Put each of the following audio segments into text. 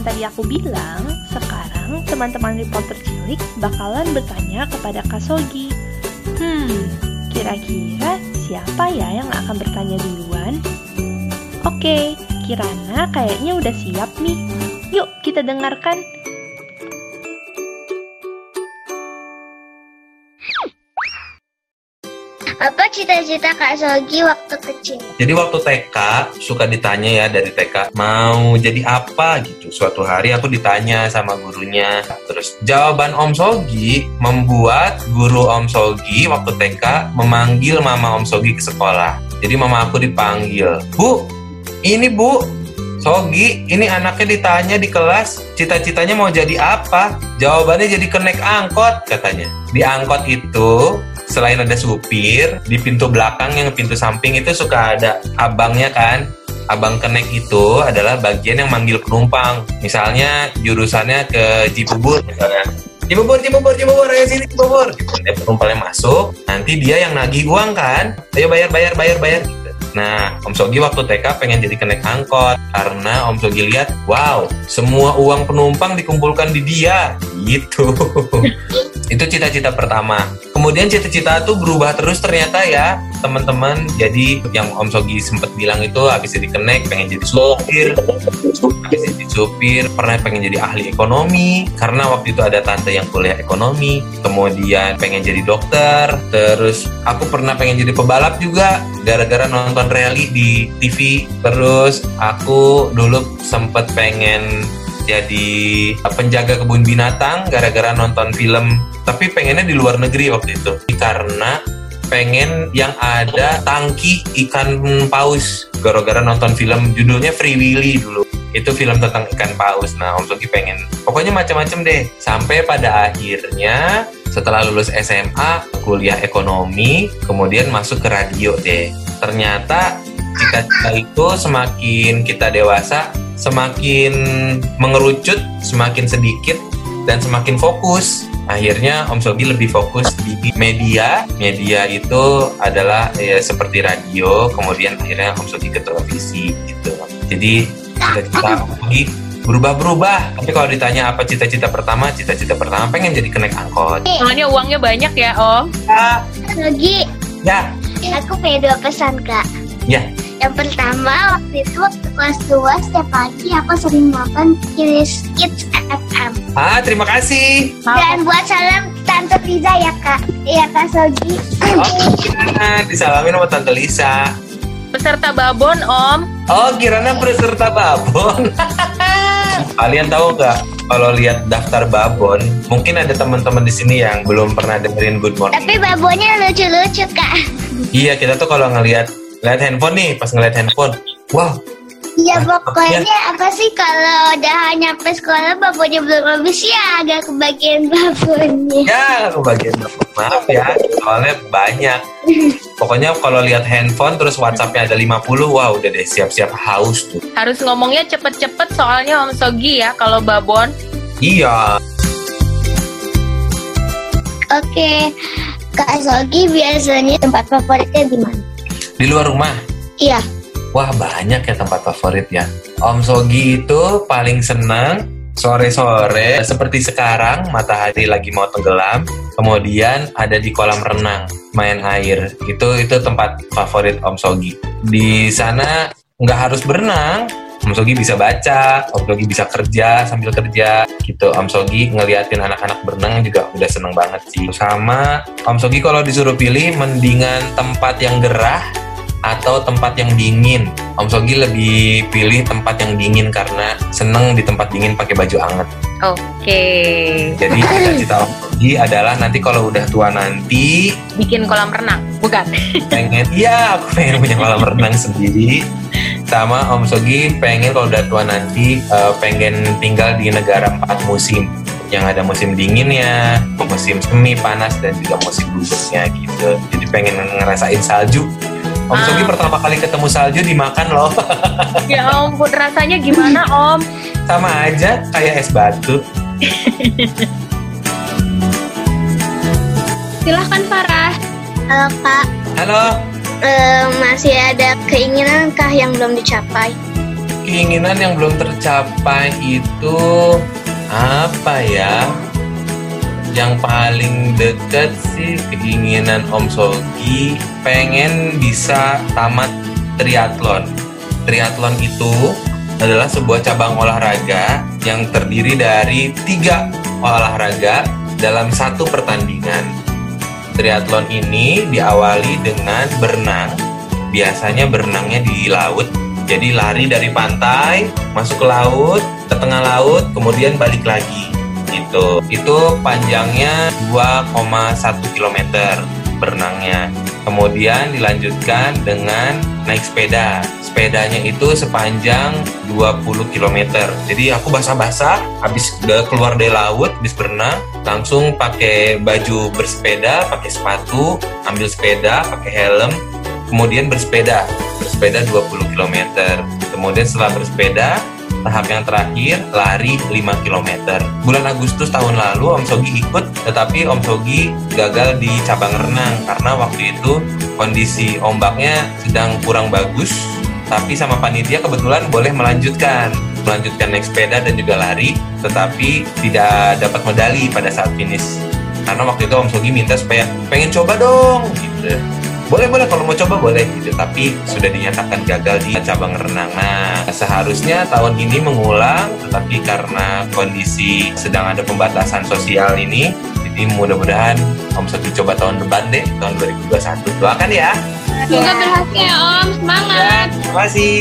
yang tadi aku bilang, sekarang teman-teman reporter cilik bakalan bertanya kepada Kak Sogi. Hmm, kira-kira siapa ya yang akan bertanya duluan? Oke, Kirana kayaknya udah siap nih. Yuk kita dengarkan. Apa cita-cita Kak Sogi waktu kecil? Jadi waktu TK suka ditanya ya dari TK mau jadi apa gitu. Suatu hari aku ditanya sama gurunya. Terus jawaban Om Sogi membuat guru Om Sogi waktu TK memanggil mama Om Sogi ke sekolah. Jadi mama aku dipanggil. Bu, ini bu, Sogi, ini anaknya ditanya di kelas cita-citanya mau jadi apa? Jawabannya jadi kenek angkot katanya. Di angkot itu selain ada supir di pintu belakang yang pintu samping itu suka ada abangnya kan abang kenek itu adalah bagian yang manggil penumpang misalnya jurusannya ke Cibubur misalnya Cibubur, Cibubur, Cibubur, ayo sini Cibubur. Dia penumpangnya masuk, nanti dia yang nagih uang kan. Ayo bayar, bayar, bayar, bayar. Nah, Om Sogi waktu TK pengen jadi kenek angkot karena Om Sogi lihat, wow, semua uang penumpang dikumpulkan di dia, gitu. Itu cita-cita pertama. Kemudian cita-cita tuh berubah terus ternyata ya, teman-teman. Jadi yang Om Sogi sempat bilang itu habis jadi kenek pengen jadi supir, habis jadi supir pernah pengen jadi ahli ekonomi karena waktu itu ada tante yang kuliah ekonomi. Kemudian pengen jadi dokter, terus aku pernah pengen jadi pebalap juga gara-gara nonton rally di TV. Terus aku dulu sempet pengen jadi penjaga kebun binatang gara-gara nonton film tapi pengennya di luar negeri waktu itu. Karena pengen yang ada tangki ikan paus gara-gara nonton film judulnya Free Willy dulu. Itu film tentang ikan paus. Nah Om Sogi pengen pokoknya macam-macam deh. Sampai pada akhirnya setelah lulus SMA kuliah ekonomi kemudian masuk ke radio deh. Ternyata cita-cita itu semakin kita dewasa semakin mengerucut, semakin sedikit dan semakin fokus. Akhirnya Om Sogi lebih fokus di media. Media itu adalah ya, seperti radio, kemudian akhirnya Om Sogi ke televisi gitu. Jadi cita-cita Om Sogi berubah-berubah. Tapi kalau ditanya apa cita-cita pertama, cita-cita pertama pengen jadi kenek angkot. Soalnya uangnya banyak ya Om. Ya, Sogi, ya, aku punya dua pesan Kak. ya. Yang pertama, waktu itu waktu kelas 2 setiap pagi aku sering nonton Kids Kids FM. Ah, terima kasih. Dan buat salam Tante Liza ya Kak. Iya Kak Sogi. Oh, Kirana, disalamin sama Tante Lisa. Peserta babon Om. Oh, Kirana peserta babon. Kalian tahu nggak kalau lihat daftar babon, mungkin ada teman-teman di sini yang belum pernah dengerin Good Morning. Tapi babonnya lucu-lucu Kak. Iya, kita tuh kalau ngelihat ngeliat handphone nih, pas ngeliat handphone, wow, Ya pokoknya apa sih kalau udah nyampe sekolah babonnya belum habis ya agak kebagian babonnya. ya kebagian babon. Maaf ya, soalnya banyak. Pokoknya kalau lihat handphone terus WhatsAppnya ada 50, wah udah deh siap-siap haus tuh. Harus ngomongnya cepet-cepet soalnya Om Sogi ya kalau babon. Iya, Oke, Kak Sogi biasanya tempat favoritnya di mana? Di luar rumah. Iya. Wah banyak ya tempat favorit ya. Om Sogi itu paling senang sore-sore seperti sekarang matahari lagi mau tenggelam, kemudian ada di kolam renang main air. Itu itu tempat favorit Om Sogi. Di sana nggak harus berenang. Om Sogi bisa baca, Om Sogi bisa kerja sambil kerja gitu. Om Sogi ngeliatin anak-anak berenang juga udah seneng banget sih. Sama Om Sogi kalau disuruh pilih mendingan tempat yang gerah atau tempat yang dingin. Om Sogi lebih pilih tempat yang dingin karena seneng di tempat dingin pakai baju anget. Oke. Jadi cita-cita Om Sogi adalah nanti kalau udah tua nanti Bikin kolam renang, bukan? pengen, iya aku pengen punya kolam renang sendiri. Sama Om Sogi pengen kalau udah tua nanti eh, pengen tinggal di negara empat musim yang ada musim dinginnya, musim semi panas dan juga musim gugurnya gitu. Jadi pengen ngerasain salju. Om Ah. Sogi pertama kali ketemu salju dimakan loh. ya ampun, rasanya gimana Om? Sama aja kayak es batu. Silahkan Farah. Halo Kak, Halo, Eh, masih ada keinginan kah yang belum dicapai? keinginan yang belum tercapai itu apa ya? Yang paling deket sih keinginan Om Sogi pengen bisa tamat triathlon. Triathlon itu adalah sebuah cabang olahraga yang terdiri dari tiga olahraga dalam satu pertandingan. Triathlon ini diawali dengan berenang. Biasanya berenangnya di laut. Jadi lari dari pantai, masuk ke laut, ke tengah laut, kemudian balik lagi gitu. Itu panjangnya 2,1 km berenangnya. Kemudian dilanjutkan dengan naik sepeda. Sepedanya itu sepanjang 20 km. Jadi aku basah-basah habis udah keluar dari laut, habis berenang, langsung pakai baju bersepeda, pakai sepatu, ambil sepeda, pakai helm, kemudian bersepeda. Bersepeda 20 km. Kemudian setelah bersepeda, tahap yang terakhir lari 5 km. Bulan Agustus tahun lalu Om Sogi ikut, tetapi Om Sogi gagal di cabang renang karena waktu itu kondisi ombaknya sedang kurang bagus. Tapi sama panitia kebetulan boleh melanjutkan, melanjutkan naik sepeda dan juga lari, tetapi tidak dapat medali pada saat finish. Karena waktu itu Om Sogi minta supaya pengen coba dong, gitu boleh boleh kalau mau coba boleh gitu. Tapi sudah dinyatakan gagal di cabang renang nah seharusnya tahun ini mengulang tetapi karena kondisi sedang ada pembatasan sosial ini jadi mudah-mudahan Om Sogi coba tahun depan deh tahun 2021 doakan ya. Semoga berhasil ya Om, semangat. ya terima kasih.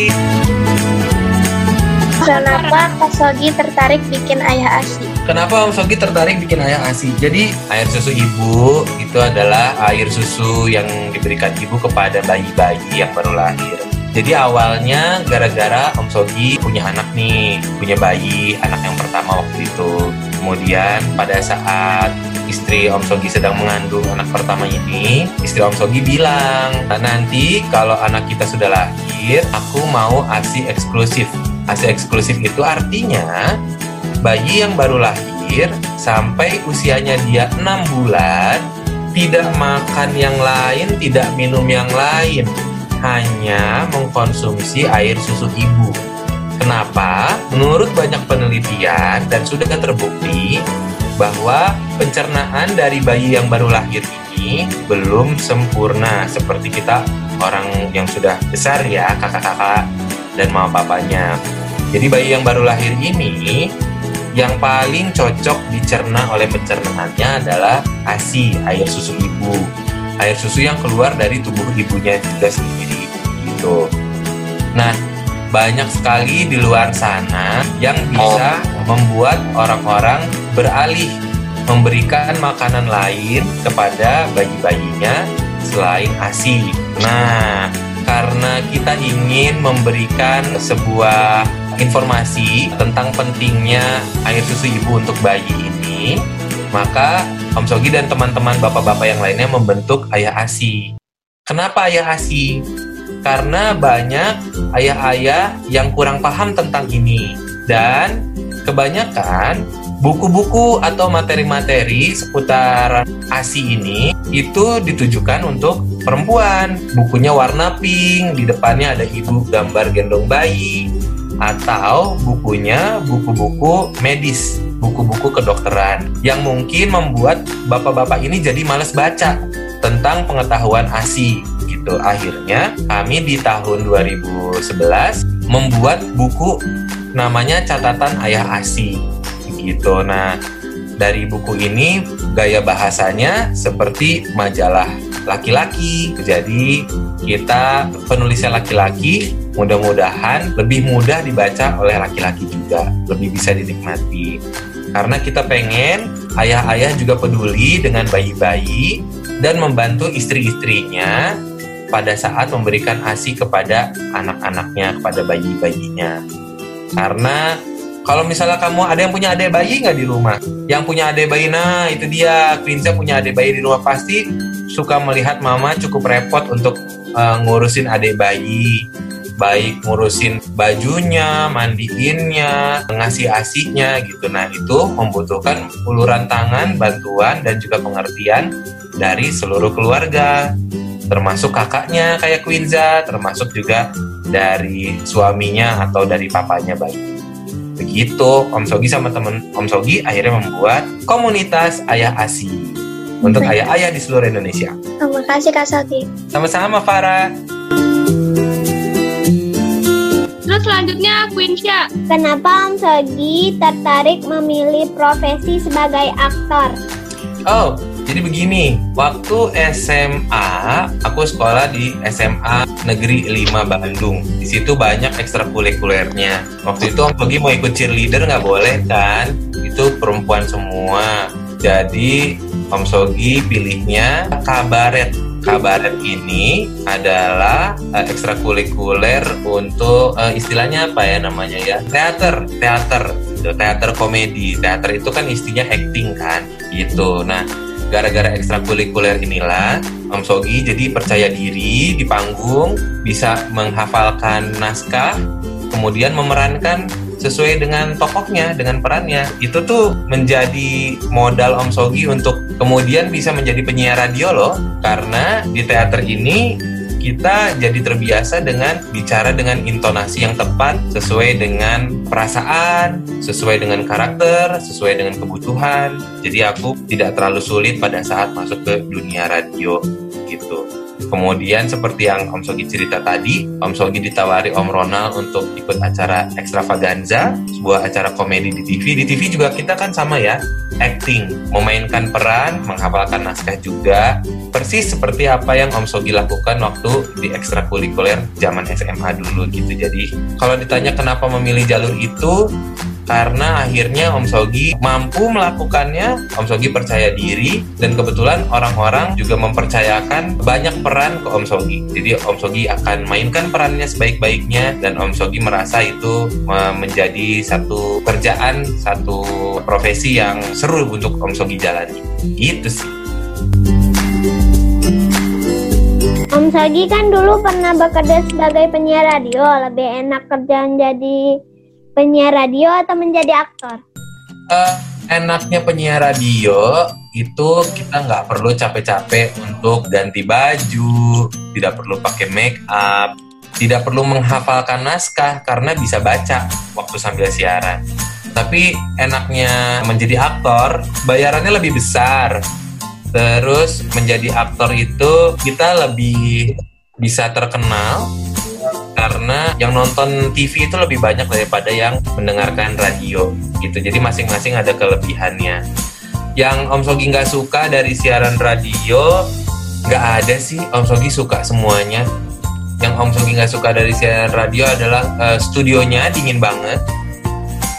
Kenapa Kak Sogi tertarik bikin ayah asi? Kenapa Om Sogi tertarik bikin ayah ASI? Jadi air susu ibu itu adalah air susu yang diberikan ibu kepada bayi-bayi yang baru lahir. Jadi awalnya gara-gara Om Sogi punya anak nih, punya bayi, anak yang pertama waktu itu. Kemudian pada saat istri Om Sogi sedang mengandung anak pertama ini, istri Om Sogi bilang, "Nah, nanti kalau anak kita sudah lahir, aku mau ASI eksklusif. ASI eksklusif itu artinya bayi yang baru lahir sampai usianya dia 6 bulan tidak makan yang lain, tidak minum yang lain, hanya mengkonsumsi air susu ibu. Kenapa? Menurut banyak penelitian dan sudah terbukti bahwa pencernaan dari bayi yang baru lahir ini belum sempurna seperti kita orang yang sudah besar ya, kakak-kakak dan mama papanya. Jadi bayi yang baru lahir ini yang paling cocok dicerna oleh pencernaannya adalah ASI, air susu ibu. Air susu yang keluar dari tubuh ibunya juga sendiri gitu. Nah, banyak sekali di luar sana yang bisa membuat orang-orang beralih memberikan makanan lain kepada bayi-bayinya selain ASI. Nah, karena kita ingin memberikan sebuah informasi tentang pentingnya air susu ibu untuk bayi ini, maka Om Sogi dan teman-teman bapak-bapak yang lainnya membentuk Ayah ASI. Kenapa Ayah ASI? Karena banyak ayah-ayah yang kurang paham tentang ini dan kebanyakan buku-buku atau materi-materi seputar ASI ini itu ditujukan untuk perempuan. Bukunya warna pink, di depannya ada ibu gambar gendong bayi, atau bukunya buku-buku medis, buku-buku kedokteran yang mungkin membuat bapak-bapak ini jadi males baca tentang pengetahuan ASI gitu. Akhirnya kami di tahun 2011 membuat buku namanya Catatan Ayah ASI gitu. Nah, dari buku ini gaya bahasanya seperti majalah laki-laki. Jadi kita penulisnya laki-laki mudah-mudahan lebih mudah dibaca oleh laki-laki juga, lebih bisa dinikmati. Karena kita pengen ayah-ayah juga peduli dengan bayi-bayi dan membantu istri-istrinya pada saat memberikan ASI kepada anak-anaknya, kepada bayi-bayinya. Karena kalau misalnya kamu ada yang punya adik bayi nggak di rumah, yang punya adik bayi, nah itu dia, Quinza punya adik bayi di rumah pasti suka melihat mama cukup repot untuk uh, ngurusin adik bayi, baik ngurusin bajunya, mandiinnya, ngasih asinya gitu. Nah itu membutuhkan uluran tangan, bantuan dan juga pengertian dari seluruh keluarga, termasuk kakaknya kayak Quinza, termasuk juga dari suaminya atau dari papanya bayi. Begitu Om Sogi sama temen Om Sogi akhirnya membuat komunitas ayah ASI untuk ayah-ayah di seluruh Indonesia. Terima kasih Kak Sogi. Sama-sama Farah. Selanjutnya Queen Sya. Kenapa Om Sogi tertarik memilih profesi sebagai aktor? Oh, jadi begini, waktu SMA aku sekolah di SMA Negeri 5 Bandung. Di situ banyak ekstrakurikulernya. Waktu itu Om Sogi mau ikut cheerleader nggak boleh kan? Itu perempuan semua. Jadi Om Sogi pilihnya kabaret. Kabaret ini adalah uh, ekstrakurikuler untuk uh, istilahnya apa ya namanya ya teater, teater, gitu. teater komedi. Teater itu kan istinya acting kan, gitu. Nah gara-gara ekstrakurikuler inilah Om Sogi jadi percaya diri di panggung bisa menghafalkan naskah kemudian memerankan sesuai dengan tokohnya, dengan perannya. Itu tuh menjadi modal Om Sogi untuk kemudian bisa menjadi penyiar radio loh. Karena di teater ini kita jadi terbiasa dengan bicara dengan intonasi yang tepat sesuai dengan perasaan, sesuai dengan karakter, sesuai dengan kebutuhan. Jadi aku tidak terlalu sulit pada saat masuk ke dunia radio gitu. Kemudian seperti yang Om Sogi cerita tadi, Om Sogi ditawari Om Ronald untuk ikut acara Extravaganza, sebuah acara komedi di TV. Di TV juga kita kan sama ya, acting, memainkan peran, menghafalkan naskah juga. Persis seperti apa yang Om Sogi lakukan waktu di ekstrakurikuler zaman SMA dulu gitu. Jadi kalau ditanya kenapa memilih jalur itu, karena akhirnya Om Sogi mampu melakukannya, Om Sogi percaya diri dan kebetulan orang-orang juga mempercayakan banyak peran ke Om Sogi. Jadi Om Sogi akan mainkan perannya sebaik-baiknya dan Om Sogi merasa itu menjadi satu kerjaan, satu profesi yang seru untuk Om Sogi jalani. Gitu sih. Om Sogi kan dulu pernah bekerja sebagai penyiar radio, lebih enak kerjaan jadi penyiar radio atau menjadi aktor? Uh, enaknya penyiar radio itu kita nggak perlu capek-capek untuk ganti baju, tidak perlu pakai make up, tidak perlu menghafalkan naskah karena bisa baca waktu sambil siaran. Tapi enaknya menjadi aktor, bayarannya lebih besar. Terus menjadi aktor itu kita lebih bisa terkenal karena yang nonton TV itu lebih banyak daripada yang mendengarkan radio gitu. Jadi masing-masing ada kelebihannya. Yang Om Sogi nggak suka dari siaran radio nggak ada sih. Om Sogi suka semuanya. Yang Om Sogi nggak suka dari siaran radio adalah uh, studionya dingin banget.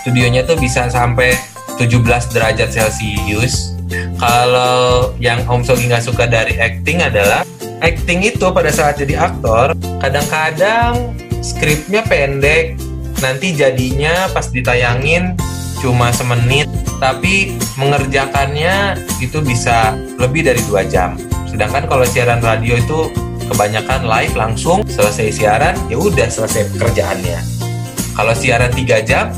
Studionya tuh bisa sampai 17 derajat celcius. Kalau yang Om Sogi nggak suka dari acting adalah acting itu pada saat jadi aktor kadang-kadang skripnya pendek nanti jadinya pas ditayangin cuma semenit tapi mengerjakannya itu bisa lebih dari dua jam. Sedangkan kalau siaran radio itu kebanyakan live langsung selesai siaran ya udah selesai pekerjaannya. Kalau siaran tiga jam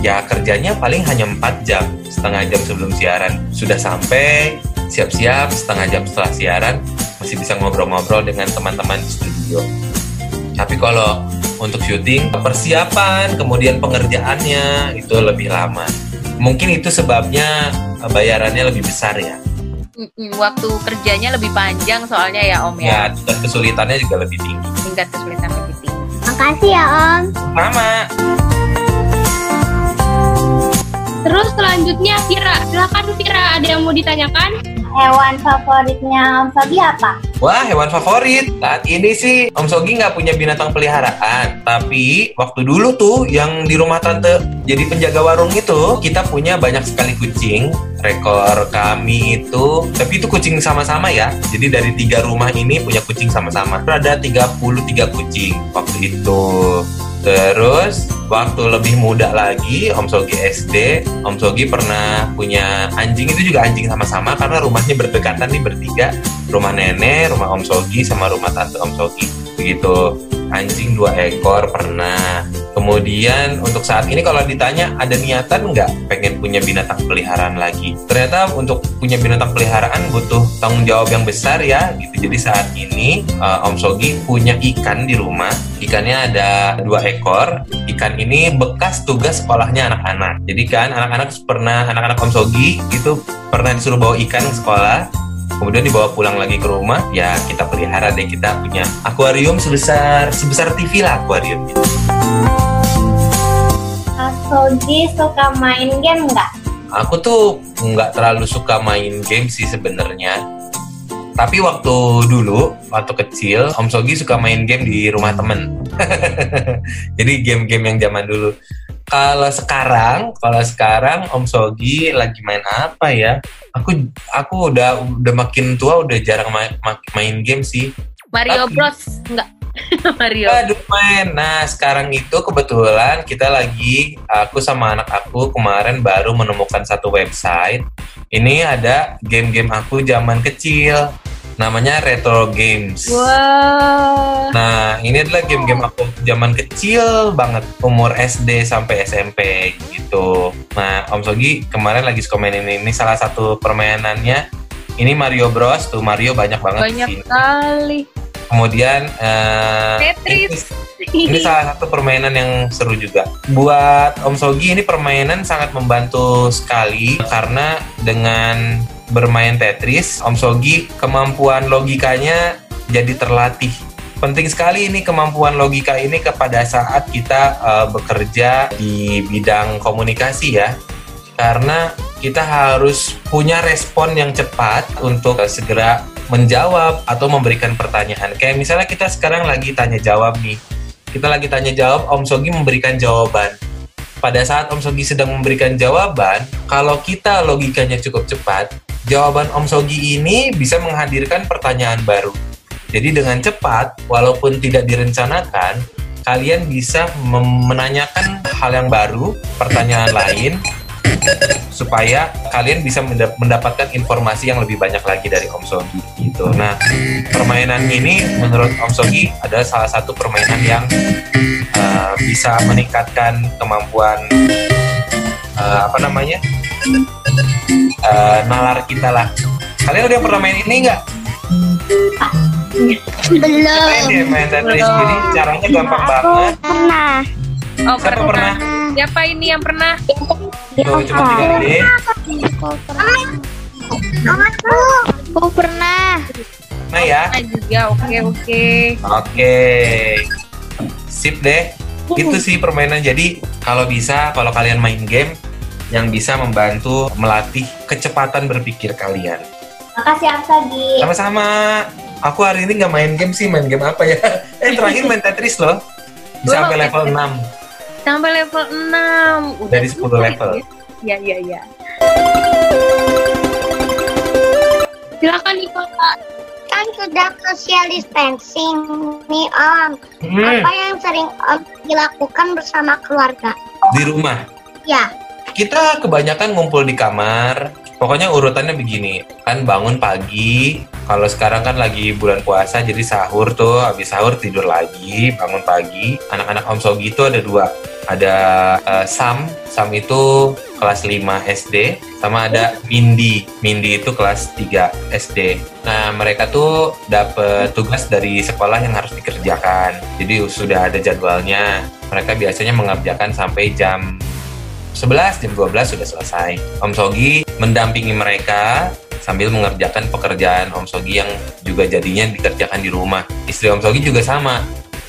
ya kerjanya paling hanya empat jam setengah jam sebelum siaran sudah sampai siap-siap setengah jam setelah siaran masih bisa ngobrol-ngobrol dengan teman-teman di studio. Tapi kalau untuk syuting, persiapan, kemudian pengerjaannya itu lebih lama. Mungkin itu sebabnya eh, bayarannya lebih besar ya. Waktu kerjanya lebih panjang soalnya ya Om ya. Ya, tingkat kesulitannya juga lebih tinggi. Tingkat kesulitan lebih tinggi. Makasih ya Om. Sama. Terus selanjutnya Vira, silakan Vira, ada yang mau ditanyakan? Hewan favoritnya Om Sogi apa? Wah, hewan favorit. Saat ini sih Om Sogi nggak punya binatang peliharaan. Tapi waktu dulu tuh yang di rumah tante jadi penjaga warung itu, kita punya banyak sekali kucing. Rekor kami itu, tapi itu kucing sama-sama ya. Jadi dari tiga rumah ini punya kucing sama-sama. Ada 33 kucing waktu itu. Terus waktu lebih muda lagi Om Sogi SD, Om Sogi pernah punya anjing itu juga anjing sama-sama karena rumahnya berdekatan nih bertiga, rumah nenek, rumah Om Sogi sama rumah tante Om Sogi. Begitu anjing dua ekor pernah. Kemudian untuk saat ini kalau ditanya ada niatan nggak pengen punya binatang peliharaan lagi? Ternyata untuk punya binatang peliharaan butuh tanggung jawab yang besar ya gitu. Jadi saat ini uh, Om Sogi punya ikan di rumah. Ikannya ada dua ekor. Ikan ini bekas tugas sekolahnya anak-anak. Jadi kan anak-anak pernah anak-anak Om Sogi itu pernah disuruh bawa ikan ke sekolah kemudian dibawa pulang lagi ke rumah ya kita pelihara deh kita punya akuarium sebesar sebesar TV lah akuarium gitu. Sogi suka main game nggak? Aku tuh nggak terlalu suka main game sih sebenarnya. Tapi waktu dulu, waktu kecil, Om Sogi suka main game di rumah temen. Jadi game-game yang zaman dulu. Kalau sekarang, kalau sekarang Om Sogi lagi main apa ya? Aku aku udah udah makin tua, udah jarang main, main game sih. Mario Tapi, Bros, enggak? Mario. Aduh main. Nah sekarang itu kebetulan kita lagi aku sama anak aku kemarin baru menemukan satu website. Ini ada game-game aku zaman kecil. Namanya Retro Games. Wow. Nah ini adalah game-game aku zaman kecil banget umur SD sampai SMP gitu. Nah Om Sogi kemarin lagi main ini. Ini salah satu permainannya. Ini Mario Bros. Tuh Mario banyak banget. Banyak sekali Kemudian uh, Tetris. Ini, ini salah satu permainan yang seru juga. Buat Om Sogi ini permainan sangat membantu sekali karena dengan bermain Tetris, Om Sogi kemampuan logikanya jadi terlatih. Penting sekali ini kemampuan logika ini kepada saat kita uh, bekerja di bidang komunikasi ya. Karena kita harus punya respon yang cepat untuk uh, segera menjawab atau memberikan pertanyaan. Kayak misalnya kita sekarang lagi tanya jawab nih. Kita lagi tanya jawab, Om Sogi memberikan jawaban. Pada saat Om Sogi sedang memberikan jawaban, kalau kita logikanya cukup cepat, jawaban Om Sogi ini bisa menghadirkan pertanyaan baru. Jadi dengan cepat, walaupun tidak direncanakan, kalian bisa menanyakan hal yang baru, pertanyaan lain, supaya kalian bisa mendapatkan informasi yang lebih banyak lagi dari Om Sogi gitu. Nah, permainan ini menurut Om Sogi adalah salah satu permainan yang uh, bisa meningkatkan kemampuan uh, apa namanya uh, nalar kita lah. Kalian udah pernah main ini nggak? Belum. Main main Tetris. Jadi caranya gampang banget. Pernah. Oh, pernah. pernah. Siapa ini yang pernah? Tuh, cuma tiga menit. Aku pernah. Nah ya. Pernah juga, oke oke. Oke. Sip deh. Itu sih permainan. Jadi kalau bisa, kalau kalian main game yang bisa membantu melatih kecepatan berpikir kalian. Makasih Afsagi. Sama-sama. Aku hari ini nggak main game sih, main game apa ya? Eh terakhir main Tetris loh. Bisa sampai level 6 sampai level 6 udah dari 10 level? ya ya ya silakan nih pak kan sudah social distancing nih om. Hmm. apa yang sering om dilakukan bersama keluarga? Di rumah? Ya kita kebanyakan ngumpul di kamar. Pokoknya urutannya begini. Kan bangun pagi kalau sekarang kan lagi bulan puasa jadi sahur tuh habis sahur tidur lagi bangun pagi. Anak-anak Om Sogi itu ada dua. Ada uh, Sam. Sam itu kelas 5 SD sama ada Mindy. Mindy itu kelas 3 SD nah mereka tuh dapet tugas dari sekolah yang harus dikerjakan. Jadi sudah ada jadwalnya. Mereka biasanya mengerjakan sampai jam 11 jam 12 sudah selesai. Om Sogi mendampingi mereka sambil mengerjakan pekerjaan Om Sogi yang juga jadinya dikerjakan di rumah. Istri Om Sogi juga sama.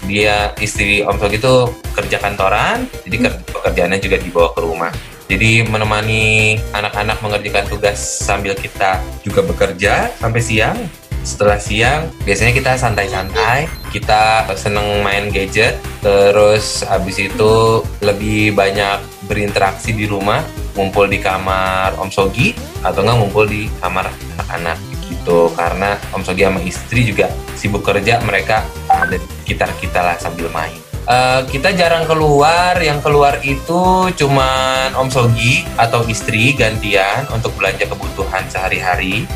Dia istri Om Sogi itu kerja kantoran, jadi pekerjaannya juga dibawa ke rumah. Jadi menemani anak-anak mengerjakan tugas sambil kita juga bekerja sampai siang setelah siang biasanya kita santai-santai kita seneng main gadget terus habis itu lebih banyak berinteraksi di rumah ngumpul di kamar Om Sogi atau enggak ngumpul di kamar anak-anak gitu. Karena Om Sogi sama istri juga sibuk kerja mereka ada di sekitar kita lah sambil main. Uh, kita jarang keluar, yang keluar itu cuman Om Sogi atau istri gantian untuk belanja kebutuhan sehari-hari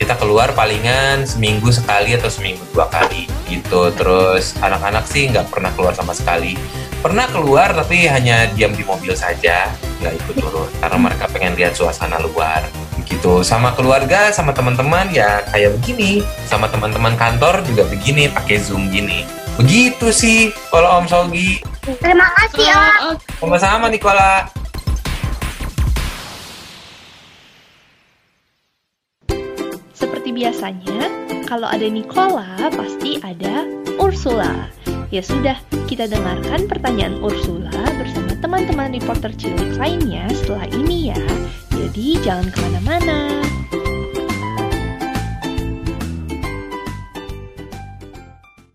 kita keluar palingan seminggu sekali atau seminggu dua kali gitu. Terus anak-anak sih nggak pernah keluar sama sekali. Pernah keluar tapi hanya diam di mobil saja nggak ikut turun. Karena mereka pengen lihat suasana luar gitu. Sama keluarga sama teman-teman ya kayak begini. Sama teman-teman kantor juga begini pakai zoom gini. Begitu sih kalau Om Sogi. Terima kasih Om. Sama-sama Nikola Seperti biasanya, kalau ada Nicola, pasti ada Ursula. Ya sudah, kita dengarkan pertanyaan Ursula bersama teman-teman reporter cilik lainnya setelah ini ya. Jadi jangan ke mana-mana.